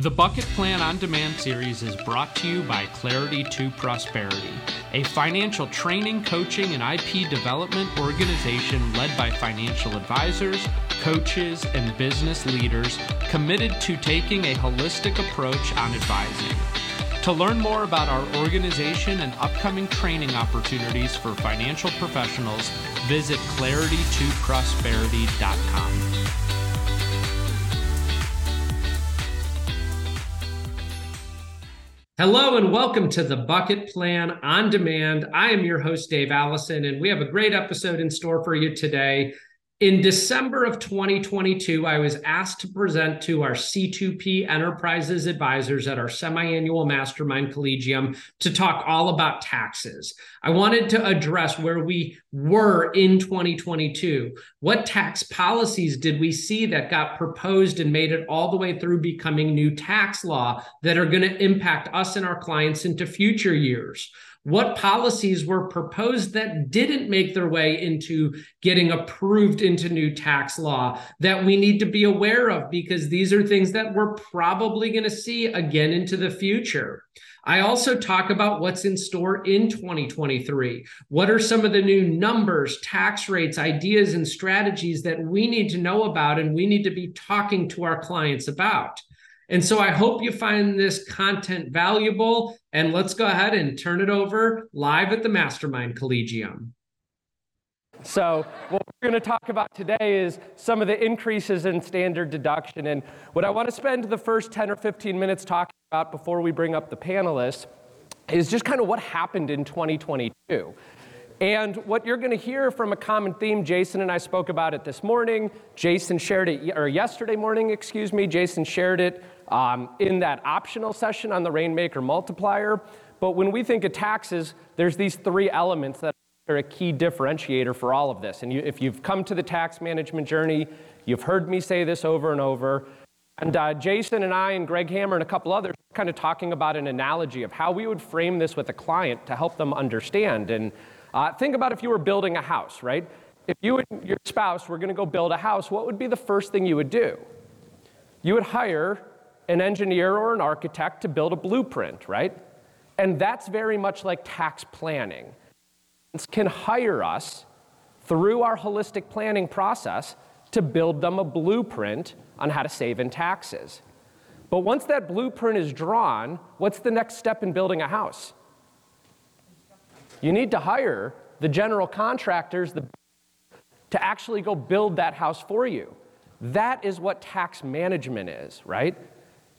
The Bucket Plan on Demand series is brought to you by Clarity to Prosperity, a financial training, coaching, and IP development organization led by financial advisors, coaches, and business leaders committed to taking a holistic approach on advising. To learn more about our organization and upcoming training opportunities for financial professionals, visit claritytoprosperity.com. Hello and welcome to the Bucket Plan on Demand. I am your host, Dave Alison, and we have a great episode in store for you today. In December of 2022, I was asked to present to our C2P Enterprises advisors at our semi annual mastermind collegium to talk all about taxes. I wanted to address where we were in 2022. What tax policies did we see that got proposed and made it all the way through becoming new tax law that are going to impact us and our clients into future years? What policies were proposed that didn't make their way into getting approved into new tax law that we need to be aware of because these are things that we're probably going to see again into the future. I also talk about what's in store in 2023. What are some of the new numbers, tax rates, ideas, and strategies that we need to know about and we need to be talking to our clients about? And so I hope you find this content valuable. And let's go ahead and turn it over live at the Mastermind Collegium. So, what we're going to talk about today is some of the increases in standard deduction. And what I want to spend the first 10 or 15 minutes talking about before we bring up the panelists is just kind of what happened in 2022. And what you're going to hear from a common theme, Jason and I spoke about it this morning. Jason shared it, or yesterday morning, excuse me. Jason shared it um, in that optional session on the Rainmaker multiplier. But when we think of taxes, there's these three elements that are a key differentiator for all of this. And you, if you've come to the tax management journey, you've heard me say this over and over. And uh, Jason and I and Greg Hammer and a couple others kind of talking about an analogy of how we would frame this with a client to help them understand. And uh, think about if you were building a house, right? If you and your spouse were going to go build a house, what would be the first thing you would do? You would hire an engineer or an architect to build a blueprint, right? And that's very much like tax planning. Can hire us through our holistic planning process to build them a blueprint on how to save in taxes. But once that blueprint is drawn, what's the next step in building a house? You need to hire the general contractors to actually go build that house for you. That is what tax management is, right?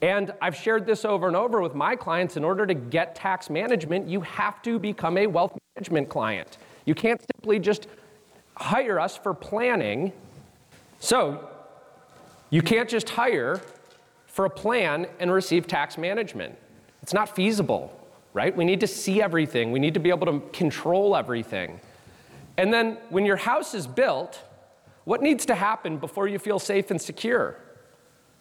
And I've shared this over and over with my clients. In order to get tax management, you have to become a wealth management client. You can't simply just hire us for planning. So, you can't just hire for a plan and receive tax management. It's not feasible, right? We need to see everything, we need to be able to control everything. And then, when your house is built, what needs to happen before you feel safe and secure?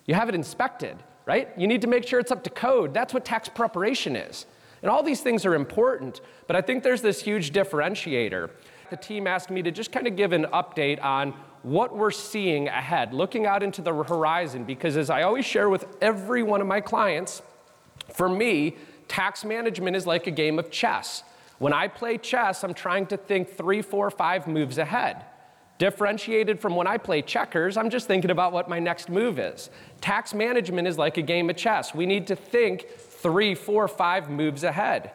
You have it inspected right? You need to make sure it's up to code. That's what tax preparation is. And all these things are important, but I think there's this huge differentiator. The team asked me to just kind of give an update on what we're seeing ahead, looking out into the horizon, because as I always share with every one of my clients, for me, tax management is like a game of chess. When I play chess, I'm trying to think three, four, five moves ahead. Differentiated from when I play checkers, I'm just thinking about what my next move is. Tax management is like a game of chess. We need to think three, four, five moves ahead.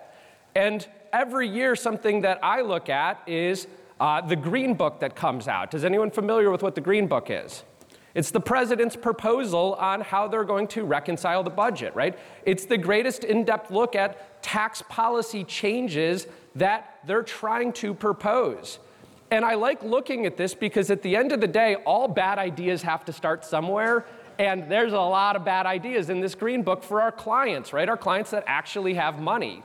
And every year, something that I look at is uh, the Green Book that comes out. Is anyone familiar with what the Green Book is? It's the president's proposal on how they're going to reconcile the budget, right? It's the greatest in depth look at tax policy changes that they're trying to propose. And I like looking at this because at the end of the day, all bad ideas have to start somewhere. And there's a lot of bad ideas in this green book for our clients, right? Our clients that actually have money.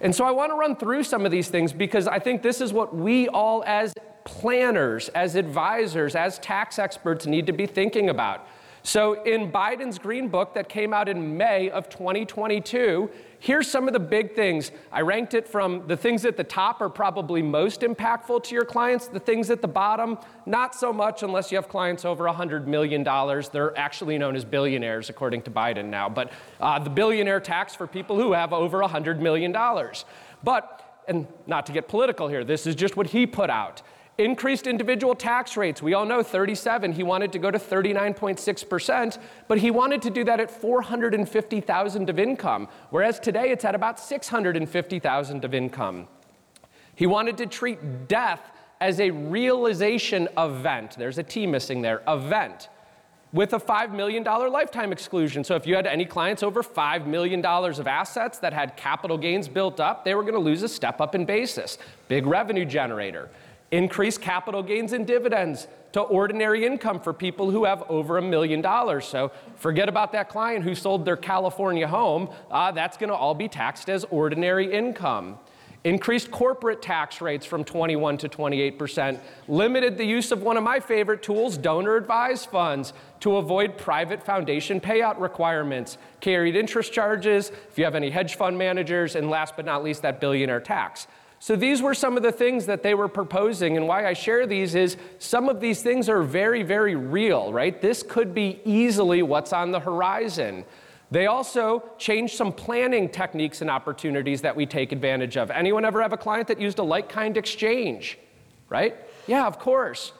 And so I want to run through some of these things because I think this is what we all, as planners, as advisors, as tax experts, need to be thinking about. So, in Biden's Green Book that came out in May of 2022, here's some of the big things. I ranked it from the things at the top are probably most impactful to your clients, the things at the bottom, not so much unless you have clients over $100 million. They're actually known as billionaires, according to Biden now. But uh, the billionaire tax for people who have over $100 million. But, and not to get political here, this is just what he put out. Increased individual tax rates. We all know 37. He wanted to go to 39.6%, but he wanted to do that at 450,000 of income, whereas today it's at about 650,000 of income. He wanted to treat death as a realization event. There's a T missing there, event with a $5 million lifetime exclusion. So if you had any clients over $5 million of assets that had capital gains built up, they were going to lose a step up in basis. Big revenue generator. Increase capital gains and dividends to ordinary income for people who have over a million dollars. So forget about that client who sold their California home. Uh, that's going to all be taxed as ordinary income. Increased corporate tax rates from 21 to 28 percent. Limited the use of one of my favorite tools, donor advised funds, to avoid private foundation payout requirements, carried interest charges, if you have any hedge fund managers, and last but not least, that billionaire tax. So these were some of the things that they were proposing, and why I share these is some of these things are very, very real, right? This could be easily what's on the horizon. They also changed some planning techniques and opportunities that we take advantage of. Anyone ever have a client that used a like kind exchange? Right? Yeah, of course.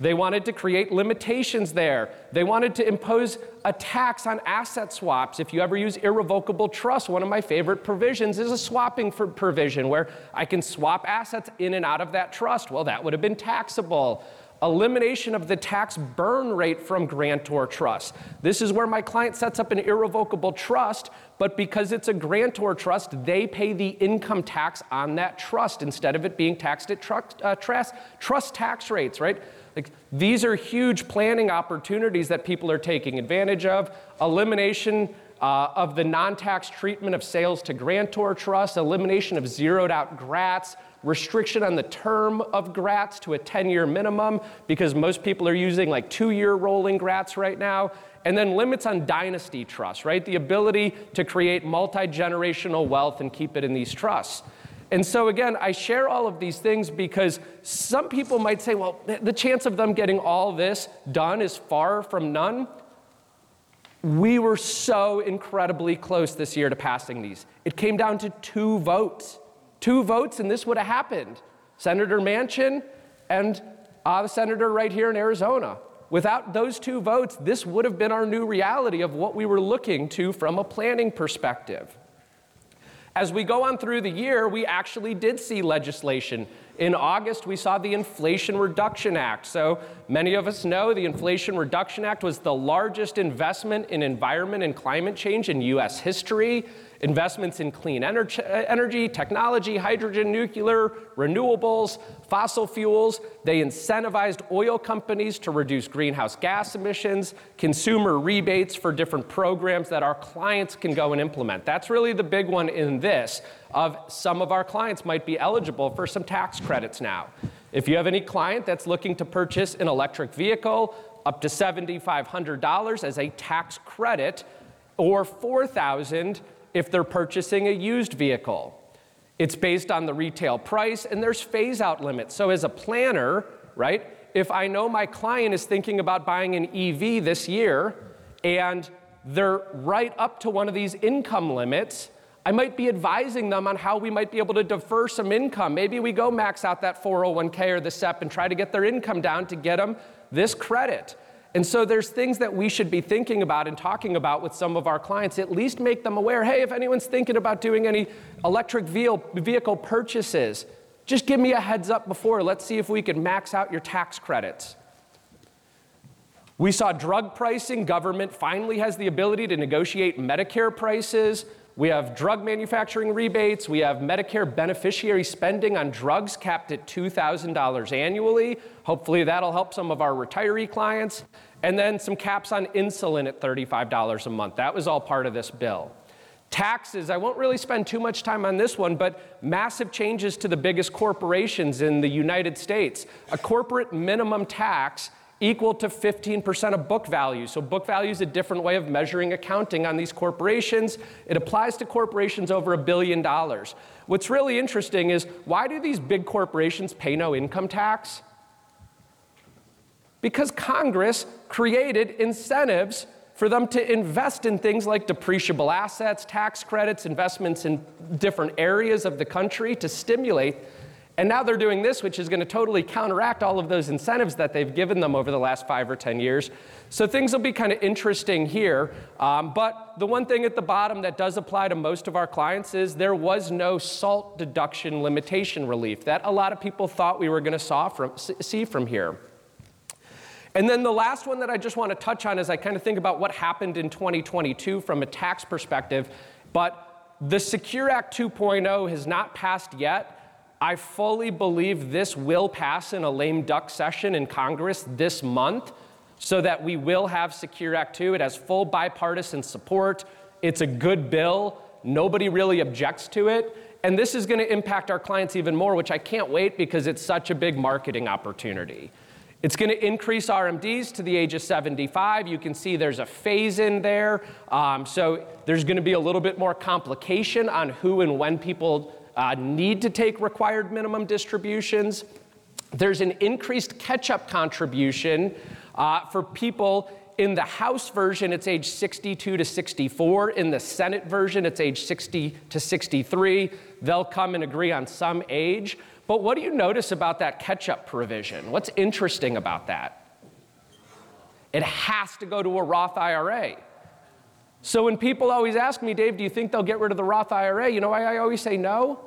They wanted to create limitations there. They wanted to impose a tax on asset swaps. If you ever use irrevocable trust, one of my favorite provisions is a swapping provision where I can swap assets in and out of that trust. Well, that would have been taxable. Elimination of the tax burn rate from grantor trust. This is where my client sets up an irrevocable trust, but because it's a grantor trust, they pay the income tax on that trust instead of it being taxed at trust, uh, trust, trust tax rates, right? Like, these are huge planning opportunities that people are taking advantage of. Elimination uh, of the non tax treatment of sales to grantor trusts, elimination of zeroed out grats, restriction on the term of grats to a 10 year minimum because most people are using like two year rolling grats right now. And then limits on dynasty trusts, right? The ability to create multi generational wealth and keep it in these trusts. And so, again, I share all of these things because some people might say, well, the chance of them getting all this done is far from none. We were so incredibly close this year to passing these. It came down to two votes. Two votes, and this would have happened. Senator Manchin and uh, the senator right here in Arizona. Without those two votes, this would have been our new reality of what we were looking to from a planning perspective. As we go on through the year, we actually did see legislation. In August, we saw the Inflation Reduction Act. So many of us know the Inflation Reduction Act was the largest investment in environment and climate change in US history investments in clean energy, technology, hydrogen, nuclear, renewables, fossil fuels. They incentivized oil companies to reduce greenhouse gas emissions, consumer rebates for different programs that our clients can go and implement. That's really the big one in this of some of our clients might be eligible for some tax credits now. If you have any client that's looking to purchase an electric vehicle, up to $7,500 as a tax credit, or 4,000 if they're purchasing a used vehicle. It's based on the retail price, and there's phase out limits. So, as a planner, right, if I know my client is thinking about buying an EV this year and they're right up to one of these income limits, I might be advising them on how we might be able to defer some income. Maybe we go max out that 401k or the SEP and try to get their income down to get them this credit. And so there's things that we should be thinking about and talking about with some of our clients, at least make them aware hey, if anyone's thinking about doing any electric vehicle purchases, just give me a heads up before. Let's see if we can max out your tax credits. We saw drug pricing. Government finally has the ability to negotiate Medicare prices. We have drug manufacturing rebates. We have Medicare beneficiary spending on drugs capped at $2,000 annually. Hopefully, that'll help some of our retiree clients. And then some caps on insulin at $35 a month. That was all part of this bill. Taxes, I won't really spend too much time on this one, but massive changes to the biggest corporations in the United States. A corporate minimum tax equal to 15% of book value. So, book value is a different way of measuring accounting on these corporations. It applies to corporations over a billion dollars. What's really interesting is why do these big corporations pay no income tax? Because Congress created incentives for them to invest in things like depreciable assets, tax credits, investments in different areas of the country to stimulate and now they're doing this, which is going to totally counteract all of those incentives that they've given them over the last five or 10 years. So things will be kind of interesting here. Um, but the one thing at the bottom that does apply to most of our clients is there was no SALT deduction limitation relief that a lot of people thought we were going to see from here. And then the last one that I just want to touch on is I kind of think about what happened in 2022 from a tax perspective. But the Secure Act 2.0 has not passed yet. I fully believe this will pass in a lame duck session in Congress this month so that we will have Secure Act 2. It has full bipartisan support. It's a good bill. Nobody really objects to it. And this is going to impact our clients even more, which I can't wait because it's such a big marketing opportunity. It's going to increase RMDs to the age of 75. You can see there's a phase in there. Um, so there's going to be a little bit more complication on who and when people uh, need to take required minimum distributions. There's an increased catch up contribution uh, for people. In the House version, it's age 62 to 64. In the Senate version, it's age 60 to 63. They'll come and agree on some age. But what do you notice about that catch up provision? What's interesting about that? It has to go to a Roth IRA. So when people always ask me, Dave, do you think they'll get rid of the Roth IRA? You know why I always say no?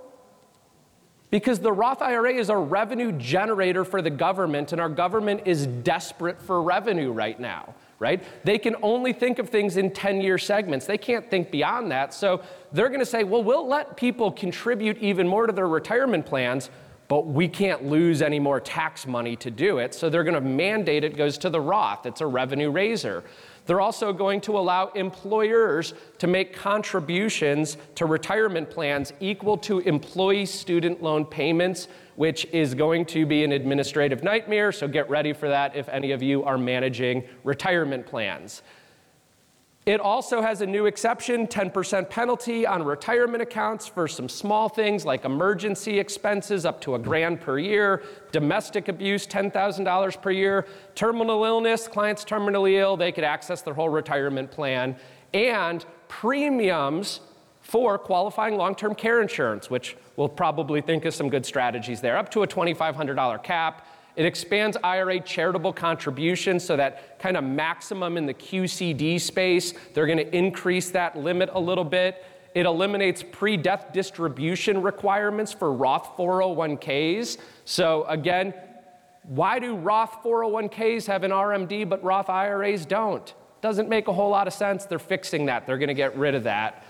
Because the Roth IRA is a revenue generator for the government, and our government is desperate for revenue right now, right? They can only think of things in 10 year segments. They can't think beyond that. So they're going to say, well, we'll let people contribute even more to their retirement plans, but we can't lose any more tax money to do it. So they're going to mandate it goes to the Roth. It's a revenue raiser. They're also going to allow employers to make contributions to retirement plans equal to employee student loan payments, which is going to be an administrative nightmare. So get ready for that if any of you are managing retirement plans. It also has a new exception 10% penalty on retirement accounts for some small things like emergency expenses up to a grand per year, domestic abuse $10,000 per year, terminal illness, clients terminally ill, they could access their whole retirement plan, and premiums for qualifying long term care insurance, which we'll probably think of some good strategies there, up to a $2,500 cap. It expands IRA charitable contributions so that kind of maximum in the QCD space. They're going to increase that limit a little bit. It eliminates pre death distribution requirements for Roth 401ks. So, again, why do Roth 401ks have an RMD but Roth IRAs don't? Doesn't make a whole lot of sense. They're fixing that. They're going to get rid of that.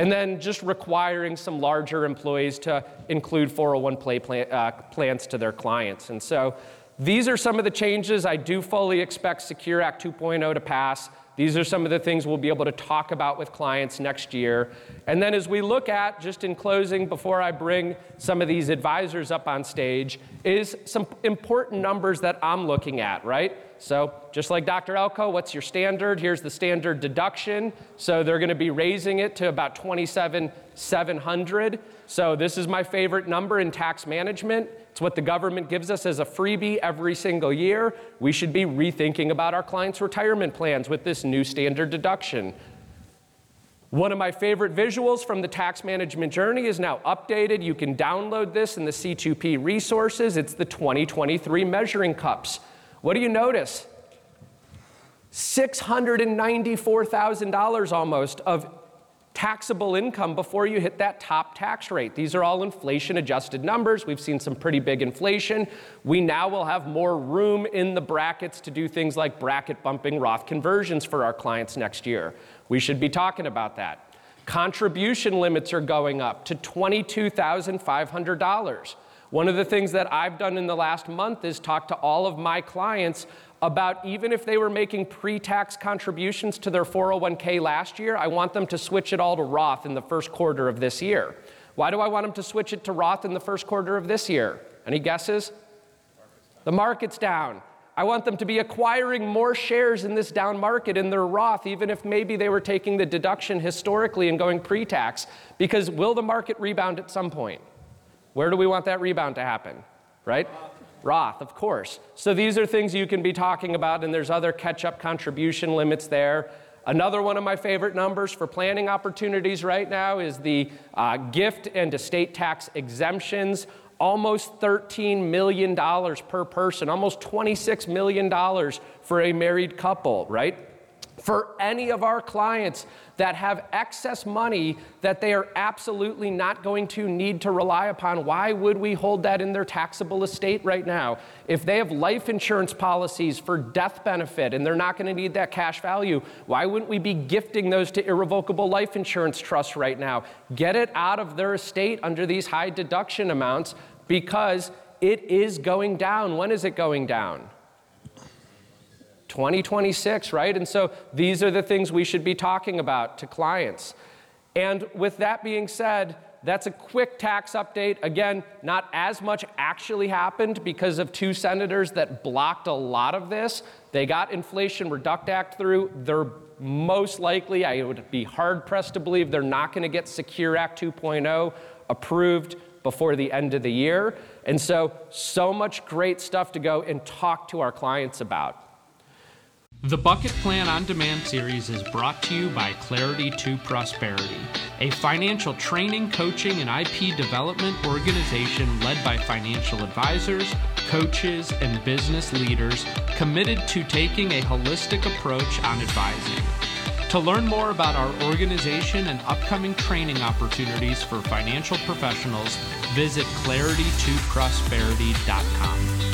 And then just requiring some larger employees to include 401 plan, uh, plans to their clients. And so these are some of the changes I do fully expect Secure Act 2.0 to pass. These are some of the things we'll be able to talk about with clients next year. And then, as we look at, just in closing, before I bring some of these advisors up on stage, is some important numbers that I'm looking at, right? So, just like Dr. Elko, what's your standard? Here's the standard deduction. So, they're going to be raising it to about 27,700. So, this is my favorite number in tax management. It's what the government gives us as a freebie every single year. We should be rethinking about our clients' retirement plans with this new standard deduction. One of my favorite visuals from the tax management journey is now updated. You can download this in the C2P resources. It's the 2023 measuring cups. What do you notice? $694,000 almost of taxable income before you hit that top tax rate. These are all inflation adjusted numbers. We've seen some pretty big inflation. We now will have more room in the brackets to do things like bracket bumping Roth conversions for our clients next year. We should be talking about that. Contribution limits are going up to $22,500. One of the things that I've done in the last month is talk to all of my clients about even if they were making pre tax contributions to their 401k last year, I want them to switch it all to Roth in the first quarter of this year. Why do I want them to switch it to Roth in the first quarter of this year? Any guesses? The market's down. I want them to be acquiring more shares in this down market in their Roth, even if maybe they were taking the deduction historically and going pre tax, because will the market rebound at some point? Where do we want that rebound to happen? Right? Roth, of course. So these are things you can be talking about, and there's other catch up contribution limits there. Another one of my favorite numbers for planning opportunities right now is the uh, gift and estate tax exemptions. Almost $13 million per person, almost $26 million for a married couple, right? For any of our clients that have excess money that they are absolutely not going to need to rely upon, why would we hold that in their taxable estate right now? If they have life insurance policies for death benefit and they're not going to need that cash value, why wouldn't we be gifting those to irrevocable life insurance trusts right now? Get it out of their estate under these high deduction amounts because it is going down. When is it going down? 2026, right? And so these are the things we should be talking about to clients. And with that being said, that's a quick tax update. Again, not as much actually happened because of two senators that blocked a lot of this. They got Inflation Reduct Act through. They're most likely, I would be hard pressed to believe they're not going to get Secure Act 2.0 approved before the end of the year. And so, so much great stuff to go and talk to our clients about. The Bucket Plan on Demand series is brought to you by Clarity to Prosperity, a financial training, coaching, and IP development organization led by financial advisors, coaches, and business leaders committed to taking a holistic approach on advising. To learn more about our organization and upcoming training opportunities for financial professionals, visit claritytoprosperity.com.